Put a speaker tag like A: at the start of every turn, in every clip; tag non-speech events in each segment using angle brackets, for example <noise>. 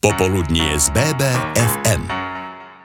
A: Popoludnie z BBFM.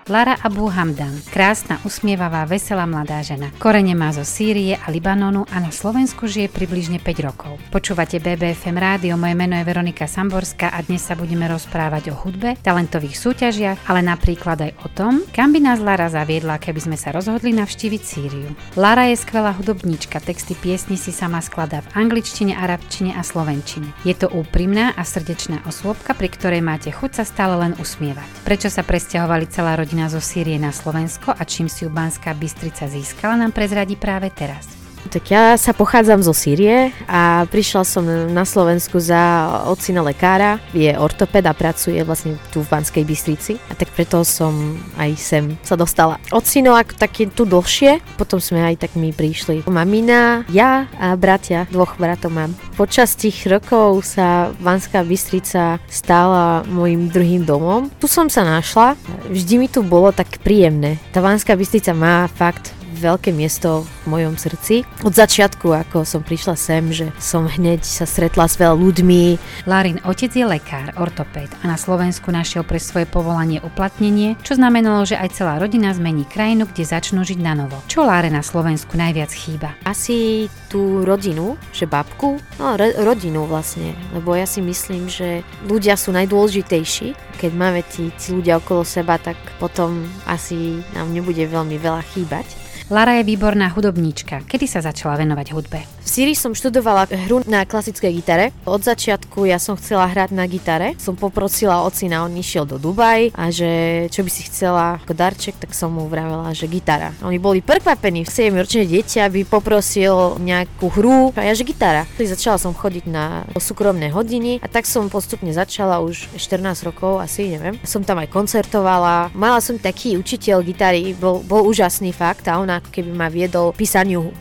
B: Lara Abu Hamdan, krásna, usmievavá, veselá mladá žena. Korene má zo Sýrie a Libanonu a na Slovensku žije približne 5 rokov. Počúvate BBFM rádio, moje meno je Veronika Samborská a dnes sa budeme rozprávať o hudbe, talentových súťažiach, ale napríklad aj o tom, kam by nás Lara zaviedla, keby sme sa rozhodli navštíviť Sýriu. Lara je skvelá hudobníčka, texty piesni si sama skladá v angličtine, arabčine a slovenčine. Je to úprimná a srdečná osôbka, pri ktorej máte chuť sa stále len usmievať. Prečo sa presťahovali celá rodina rodina zo Sýrie na Slovensko a čím si ju Banská Bystrica získala, nám prezradí práve teraz.
C: Tak ja sa pochádzam zo Sýrie a prišla som na Slovensku za ocina lekára, je ortoped a pracuje vlastne tu v Banskej Bystrici a tak preto som aj sem sa dostala. Ocino ako také tu dlhšie, potom sme aj tak mi prišli. Mamina, ja a bratia, dvoch bratov mám. Počas tých rokov sa Banská Bystrica stala môjim druhým domom. Tu som sa našla, vždy mi tu bolo tak príjemné. Tá Banská Bystrica má fakt veľké miesto v mojom srdci. Od začiatku, ako som prišla sem, že som hneď sa stretla s veľa ľuďmi.
B: Larin otec je lekár, ortopéd a na Slovensku našiel pre svoje povolanie uplatnenie, čo znamenalo, že aj celá rodina zmení krajinu, kde začnú žiť na novo. Čo Láre na Slovensku najviac chýba?
C: Asi tú rodinu, že babku, no ro- rodinu vlastne, lebo ja si myslím, že ľudia sú najdôležitejší. Keď máme tí, tí ľudia okolo seba, tak potom asi nám nebude veľmi veľa chýbať.
B: Lara je výborná hudobníčka. Kedy sa začala venovať hudbe?
C: V Syrii som študovala hru na klasickej gitare. Od začiatku ja som chcela hrať na gitare. Som poprosila ocina, on išiel do Dubaj a že čo by si chcela ako darček, tak som mu vravela, že gitara. Oni boli prekvapení, v 7 ročné dieťa by poprosil nejakú hru a ja, že gitara. Začala som chodiť na súkromné hodiny a tak som postupne začala už 14 rokov, asi neviem. Som tam aj koncertovala. Mala som taký učiteľ gitary, bol, bol úžasný fakt a ona ako keby ma viedol písaniu e,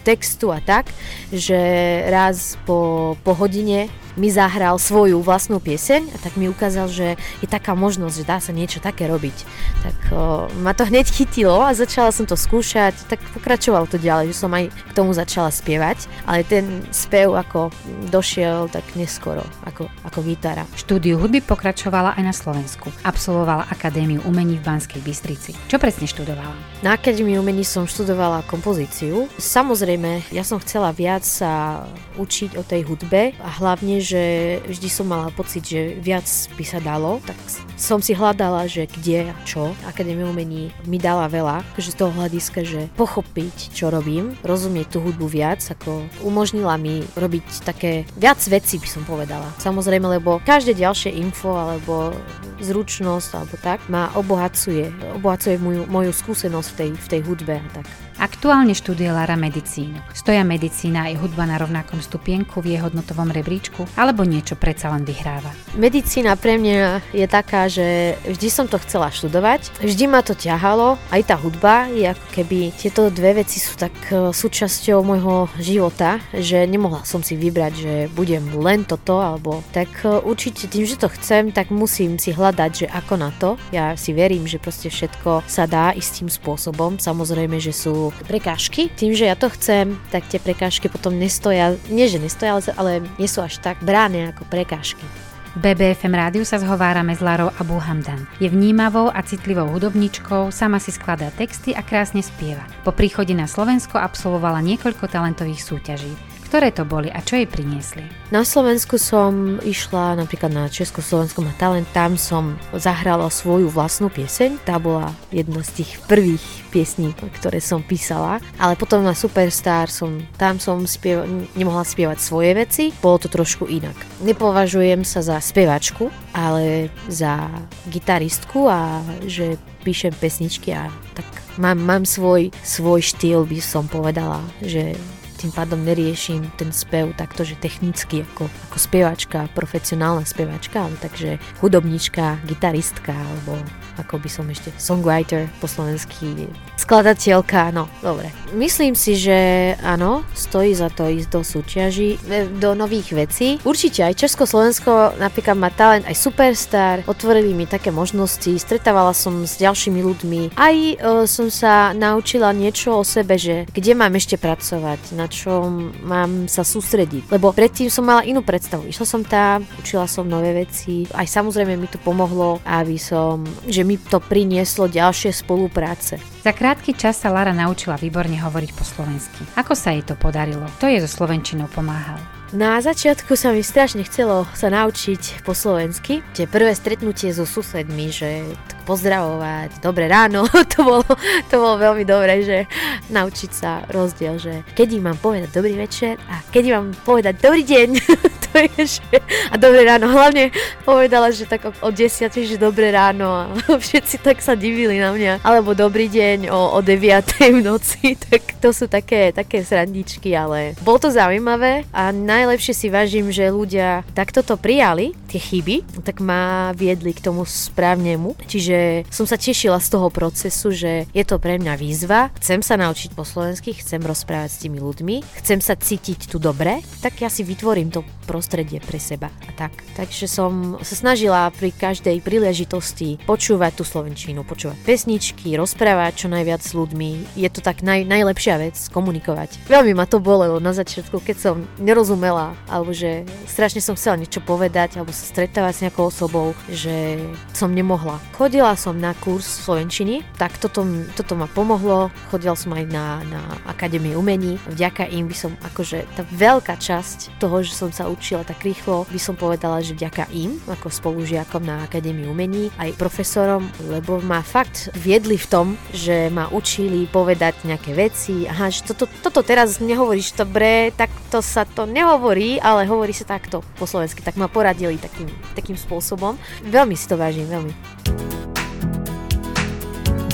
C: textu a tak, že raz po, po hodine mi zahral svoju vlastnú pieseň a tak mi ukázal, že je taká možnosť, že dá sa niečo také robiť. Tak o, ma to hneď chytilo a začala som to skúšať, tak pokračovalo to ďalej, že som aj k tomu začala spievať, ale ten spev ako došiel tak neskoro, ako, ako gitara.
B: Štúdiu hudby pokračovala aj na Slovensku. Absolvovala Akadémiu umení v Banskej Bystrici. Čo presne študovala?
C: Na Akadémiu umení som študovala kompozíciu. Samozrejme, ja som chcela viac sa učiť o tej hudbe a hlavne, že vždy som mala pocit, že viac by sa dalo, tak som si hľadala, že kde a čo. Akadémia umení mi dala veľa, že z toho hľadiska, že pochopiť, čo robím, rozumieť tú hudbu viac, ako umožnila mi robiť také viac veci, by som povedala. Samozrejme, lebo každé ďalšie info alebo zručnosť alebo tak ma obohacuje, obohacuje moju, moju skúsenosť v tej, v tej hudbe a tak.
B: Aktuálne študuje Lara medicínu. Stoja medicína aj hudba na rovnakom stupienku v jej hodnotovom rebríčku, alebo niečo predsa len vyhráva?
C: Medicína pre mňa je taká, že vždy som to chcela študovať, vždy ma to ťahalo, aj tá hudba je ako keby tieto dve veci sú tak e, súčasťou môjho života, že nemohla som si vybrať, že budem len toto, alebo tak e, určite tým, že to chcem, tak musím si hľadať, že ako na to. Ja si verím, že proste všetko sa dá istým spôsobom. Samozrejme, že sú prekážky. Tým, že ja to chcem, tak tie prekážky potom nestoja, nie že nestoja, ale nie sú až tak bráne ako prekážky.
B: BBFM rádiu sa zhovárame s Larou Abu Hamdan. Je vnímavou a citlivou hudobničkou, sama si skladá texty a krásne spieva. Po príchode na Slovensko absolvovala niekoľko talentových súťaží. Ktoré to boli a čo jej priniesli?
C: Na Slovensku som išla napríklad na Československom a talent, tam som zahrala svoju vlastnú pieseň, tá bola jedna z tých prvých piesní, ktoré som písala, ale potom na Superstar som, tam som spiev, nemohla spievať svoje veci, bolo to trošku inak. Nepovažujem sa za spevačku, ale za gitaristku a že píšem pesničky a tak. Mám, mám svoj, svoj štýl, by som povedala, že tým pádom neriešim ten spev takto, že technicky ako, ako spievačka, profesionálna spievačka, ale takže hudobníčka, gitaristka alebo ako by som ešte songwriter po slovensky, skladateľka, no dobre. Myslím si, že áno, stojí za to ísť do súťaží, e, do nových vecí. Určite aj Československo napríklad má talent, aj Superstar, otvorili mi také možnosti, stretávala som s ďalšími ľuďmi, aj e, som sa naučila niečo o sebe, že kde mám ešte pracovať, na na čom mám sa sústrediť. Lebo predtým som mala inú predstavu. Išla som tam, učila som nové veci. Aj samozrejme mi to pomohlo, aby som, že mi to prinieslo ďalšie spolupráce.
B: Za krátky čas sa Lara naučila výborne hovoriť po slovensky. Ako sa jej to podarilo? To je so slovenčinou pomáhal?
C: Na začiatku sa mi strašne chcelo sa naučiť po slovensky. Tie prvé stretnutie so susedmi, že pozdravovať, dobré ráno, <laughs> to bolo, to bolo veľmi dobré, že naučiť sa rozdiel, že kedy mám povedať dobrý večer a kedy mám povedať dobrý deň, <laughs> to a dobré ráno, hlavne povedala, že tak o, o 10, že dobré ráno a <laughs> všetci tak sa divili na mňa, alebo dobrý deň o, o 9 v noci, <laughs> tak to sú také, také srandičky, ale bolo to zaujímavé a najlepšie si vážim, že ľudia takto to prijali, tie chyby, tak ma viedli k tomu správnemu, čiže že som sa tešila z toho procesu, že je to pre mňa výzva, chcem sa naučiť po slovensky, chcem rozprávať s tými ľuďmi, chcem sa cítiť tu dobre, tak ja si vytvorím to prostredie pre seba a tak. Takže som sa snažila pri každej príležitosti počúvať tú slovenčinu, počúvať pesničky, rozprávať čo najviac s ľuďmi. Je to tak naj, najlepšia vec, komunikovať. Veľmi ma to bolelo na začiatku, keď som nerozumela, alebo že strašne som chcela niečo povedať, alebo sa stretávať s nejakou osobou, že som nemohla. Chodila som na kurz slovenčiny, tak toto, toto ma pomohlo. Chodila som aj na, na Akadémii umení. Vďaka im by som, akože tá veľká časť toho, že som sa učila tak rýchlo, by som povedala, že vďaka im, ako spolužiakom na Akadémii umení, aj profesorom, lebo ma fakt viedli v tom, že ma učili povedať nejaké veci. Aha, že toto, toto teraz nehovoríš dobre, tak to sa to nehovorí, ale hovorí sa takto po slovensky. Tak ma poradili takým, takým spôsobom. Veľmi si to vážim, veľmi.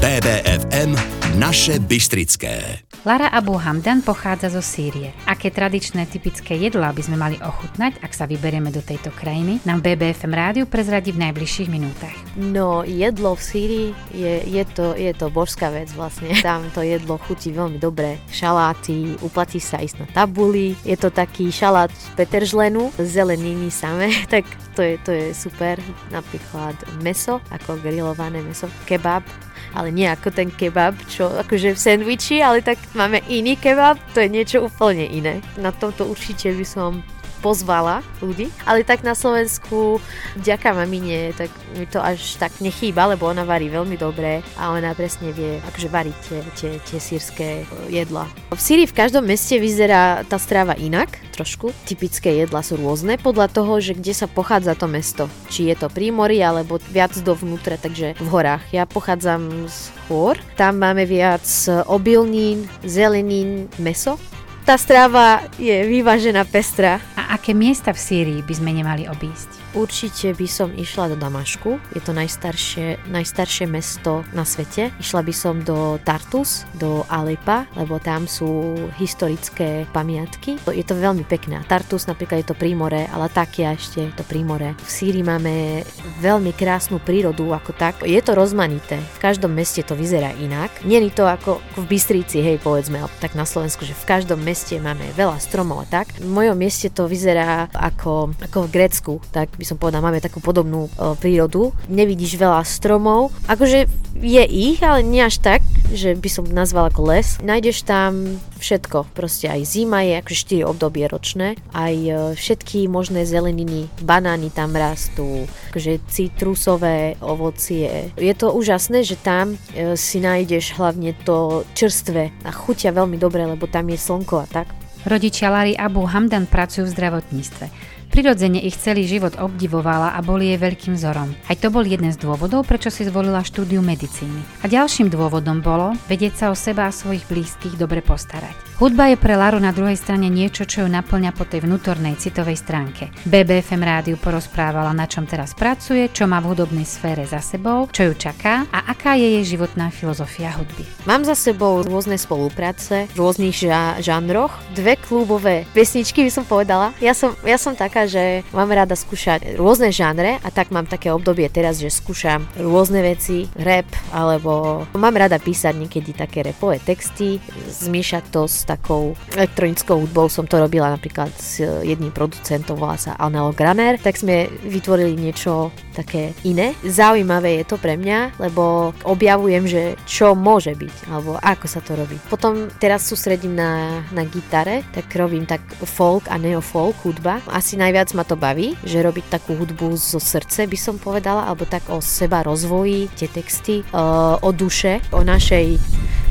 A: BBFM Naše Bystrické.
B: Lara Abu Hamdan pochádza zo Sýrie. Aké tradičné typické jedlá by sme mali ochutnať, ak sa vyberieme do tejto krajiny, nám BBFM rádiu prezradí v najbližších minútach.
C: No, jedlo v Sýrii je, je, to, je to božská vec vlastne. <laughs> Tam to jedlo chutí veľmi dobre. Šaláty, uplatí sa ísť na tabuli. Je to taký šalát z petržlenu, zeleniny samé, <laughs> tak to je, to je super. Napríklad meso, ako grillované meso, kebab, ale nie ako ten kebab, čo akože v sendviči, ale tak máme iný kebab, to je niečo úplne iné. Na tomto určite by som pozvala ľudí, ale tak na Slovensku vďaka mamine, tak mi to až tak nechýba, lebo ona varí veľmi dobre a ona presne vie akože variť tie, tie, tie sírske jedla. V Sýrii v každom meste vyzerá tá strava inak, trošku. Typické jedla sú rôzne podľa toho, že kde sa pochádza to mesto. Či je to pri mori alebo viac dovnútra, takže v horách. Ja pochádzam z hôr, tam máme viac obilnín, zelenín, meso tá strava je vyvážená pestra.
B: A aké miesta v Sýrii by sme nemali obísť?
C: Určite by som išla do Damašku, je to najstaršie, najstaršie mesto na svete. Išla by som do Tartus, do Alepa, lebo tam sú historické pamiatky. Je to veľmi pekné. Tartus napríklad je to prímore, ale Takia ešte je to prímore. V Sýrii máme veľmi krásnu prírodu ako tak. Je to rozmanité. V každom meste to vyzerá inak. Není to ako v Bystrici, hej, povedzme, tak na Slovensku, že v každom meste máme veľa stromov a tak. V mojom meste to vyzerá ako, ako v Grécku, tak by som povedala, máme takú podobnú e, prírodu. Nevidíš veľa stromov, akože je ich, ale nie až tak, že by som nazval ako les. Nájdeš tam všetko, proste aj zima je akože 4 obdobie ročné, aj e, všetky možné zeleniny, banány tam rastú, akože citrusové ovocie. Je to úžasné, že tam e, si nájdeš hlavne to čerstvé a chutia veľmi dobre, lebo tam je slnko a tak.
B: Rodičia Lary Abu Hamdan pracujú v zdravotníctve. Prirodzene ich celý život obdivovala a boli jej veľkým vzorom. Aj to bol jeden z dôvodov, prečo si zvolila štúdiu medicíny. A ďalším dôvodom bolo vedieť sa o seba a svojich blízkych dobre postarať. Hudba je pre Laru na druhej strane niečo, čo ju naplňa po tej vnútornej citovej stránke. BBFM rádiu porozprávala, na čom teraz pracuje, čo má v hudobnej sfére za sebou, čo ju čaká a aká je jej životná filozofia hudby.
C: Mám za sebou rôzne spolupráce v rôznych ža- žánroch, dve klubové pesničky by som povedala. Ja som, ja som taká, že mám rada skúšať rôzne žánre a tak mám také obdobie teraz, že skúšam rôzne veci, rap, alebo mám rada písať niekedy také repové texty, zmiešať to s takou elektronickou hudbou. Som to robila napríklad s jedným producentom, volá sa Analog Runner, tak sme vytvorili niečo také iné. Zaujímavé je to pre mňa, lebo objavujem, že čo môže byť, alebo ako sa to robí. Potom teraz sústredím na, na gitare, tak robím tak folk a neofolk hudba. Asi najviac ma to baví, že robiť takú hudbu zo srdce by som povedala, alebo tak o seba rozvoji, tie texty, uh, o duše, o našej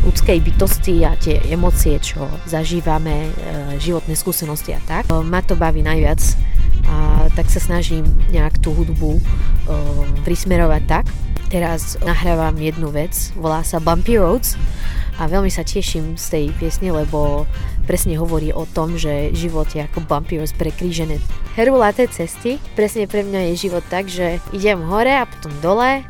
C: ľudskej bytosti a tie emócie, čo zažívame, uh, životné skúsenosti a tak. Uh, ma to baví najviac a tak sa snažím nejak tú hudbu prismerovať tak. Teraz nahrávam jednu vec, volá sa Bumpy Roads a veľmi sa teším z tej piesne, lebo presne hovorí o tom, že život je ako bumpy roads prekrížené herulaté cesty. Presne pre mňa je život tak, že idem hore a potom dole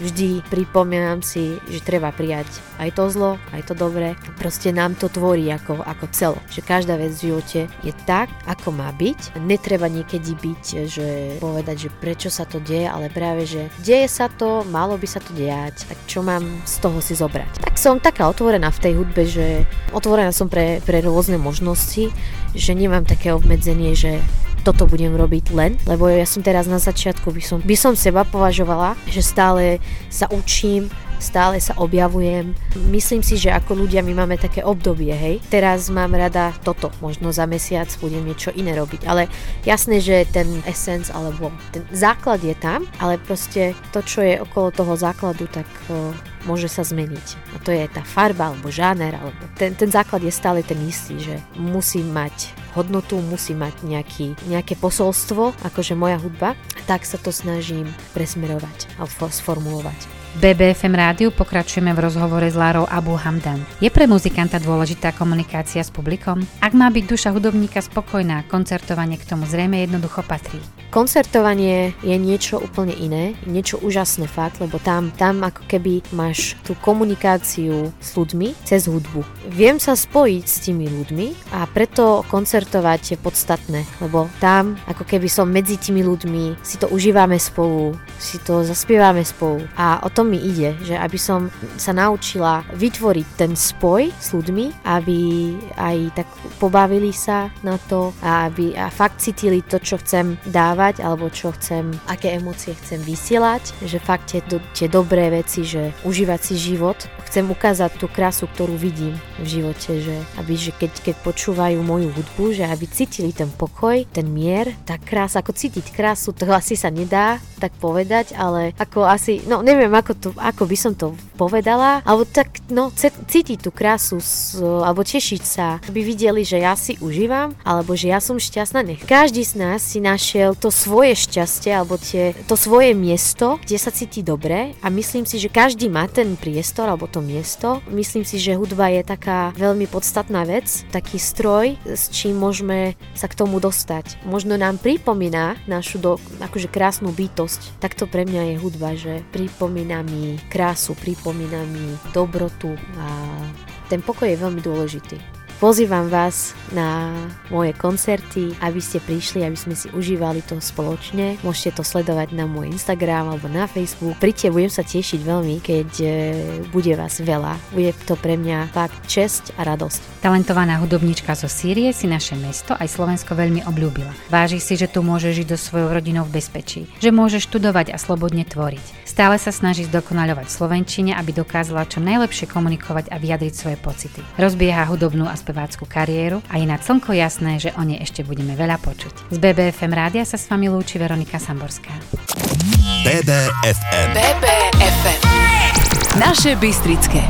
C: vždy pripomínam si, že treba prijať aj to zlo, aj to dobré. Proste nám to tvorí ako, ako celo. Že každá vec v živote je tak, ako má byť. Netreba niekedy byť, že povedať, že prečo sa to deje, ale práve, že deje sa to, malo by sa to dejať, tak čo mám z toho si zobrať. Tak som taká otvorená v tej hudbe, že otvorená som pre, pre rôzne možnosti, že nemám také obmedzenie, že toto budem robiť len, lebo ja som teraz na začiatku, by som, by som seba považovala, že stále sa učím, stále sa objavujem. Myslím si, že ako ľudia my máme také obdobie, hej. Teraz mám rada toto, možno za mesiac budem niečo iné robiť, ale jasné, že ten essence alebo ten základ je tam, ale proste to, čo je okolo toho základu, tak môže sa zmeniť. A to je tá farba alebo žáner, alebo ten, ten základ je stále ten istý, že musí mať hodnotu, musí mať nejaký, nejaké posolstvo, akože moja hudba, tak sa to snažím presmerovať alebo sformulovať.
B: BBFM rádiu pokračujeme v rozhovore s Lárou Abu Hamdan. Je pre muzikanta dôležitá komunikácia s publikom? Ak má byť duša hudobníka spokojná, koncertovanie k tomu zrejme jednoducho patrí.
C: Koncertovanie je niečo úplne iné, niečo úžasné fakt, lebo tam, tam ako keby máš tú komunikáciu s ľuďmi cez hudbu. Viem sa spojiť s tými ľuďmi a preto koncertovať je podstatné, lebo tam ako keby som medzi tými ľuďmi, si to užívame spolu, si to zaspievame spolu a o tom mi ide, že aby som sa naučila vytvoriť ten spoj s ľuďmi, aby aj tak pobavili sa na to a aby a fakt cítili to, čo chcem dávať alebo čo chcem, aké emócie chcem vysielať, že fakt tie, tie dobré veci, že užívať si život. Chcem ukázať tú krásu, ktorú vidím v živote, že aby, že keď, keď počúvajú moju hudbu, že aby cítili ten pokoj, ten mier, tá krása, ako cítiť krásu, to asi sa nedá tak povedať, ale ako asi, no neviem, ako to, ako by som to povedala, alebo tak, no, cítiť tú krásu, s, alebo tešiť sa, aby videli, že ja si užívam, alebo že ja som šťastná. Nech každý z nás si našiel to svoje šťastie, alebo tie, to svoje miesto, kde sa cíti dobre a myslím si, že každý má ten priestor, alebo to miesto. Myslím si, že hudba je taká veľmi podstatná vec, taký stroj, s čím môžeme sa k tomu dostať. Možno nám pripomína našu do, akože krásnu bytosť. Tak to pre mňa je hudba, že pripomína mi krásu, pripomína mi dobrotu a ten pokoj je veľmi dôležitý. Pozývam vás na moje koncerty, aby ste prišli, aby sme si užívali to spoločne. Môžete to sledovať na môj Instagram alebo na Facebook. Príďte, budem sa tešiť veľmi, keď e, bude vás veľa. Bude to pre mňa fakt česť a radosť.
B: Talentovaná hudobníčka zo Sýrie si naše mesto aj Slovensko veľmi obľúbila. Váži si, že tu môže žiť do svojou rodinou v bezpečí, že môže študovať a slobodne tvoriť. Stále sa snaží zdokonaľovať Slovenčine, aby dokázala čo najlepšie komunikovať a vyjadriť svoje pocity. Rozbieha hudobnú a spevácku kariéru a je na slnko jasné, že o nej ešte budeme veľa počuť. Z BBFM rádia sa s vami lúči Veronika Samborská.
A: BBFM.
D: BBFM. Naše Bystrické.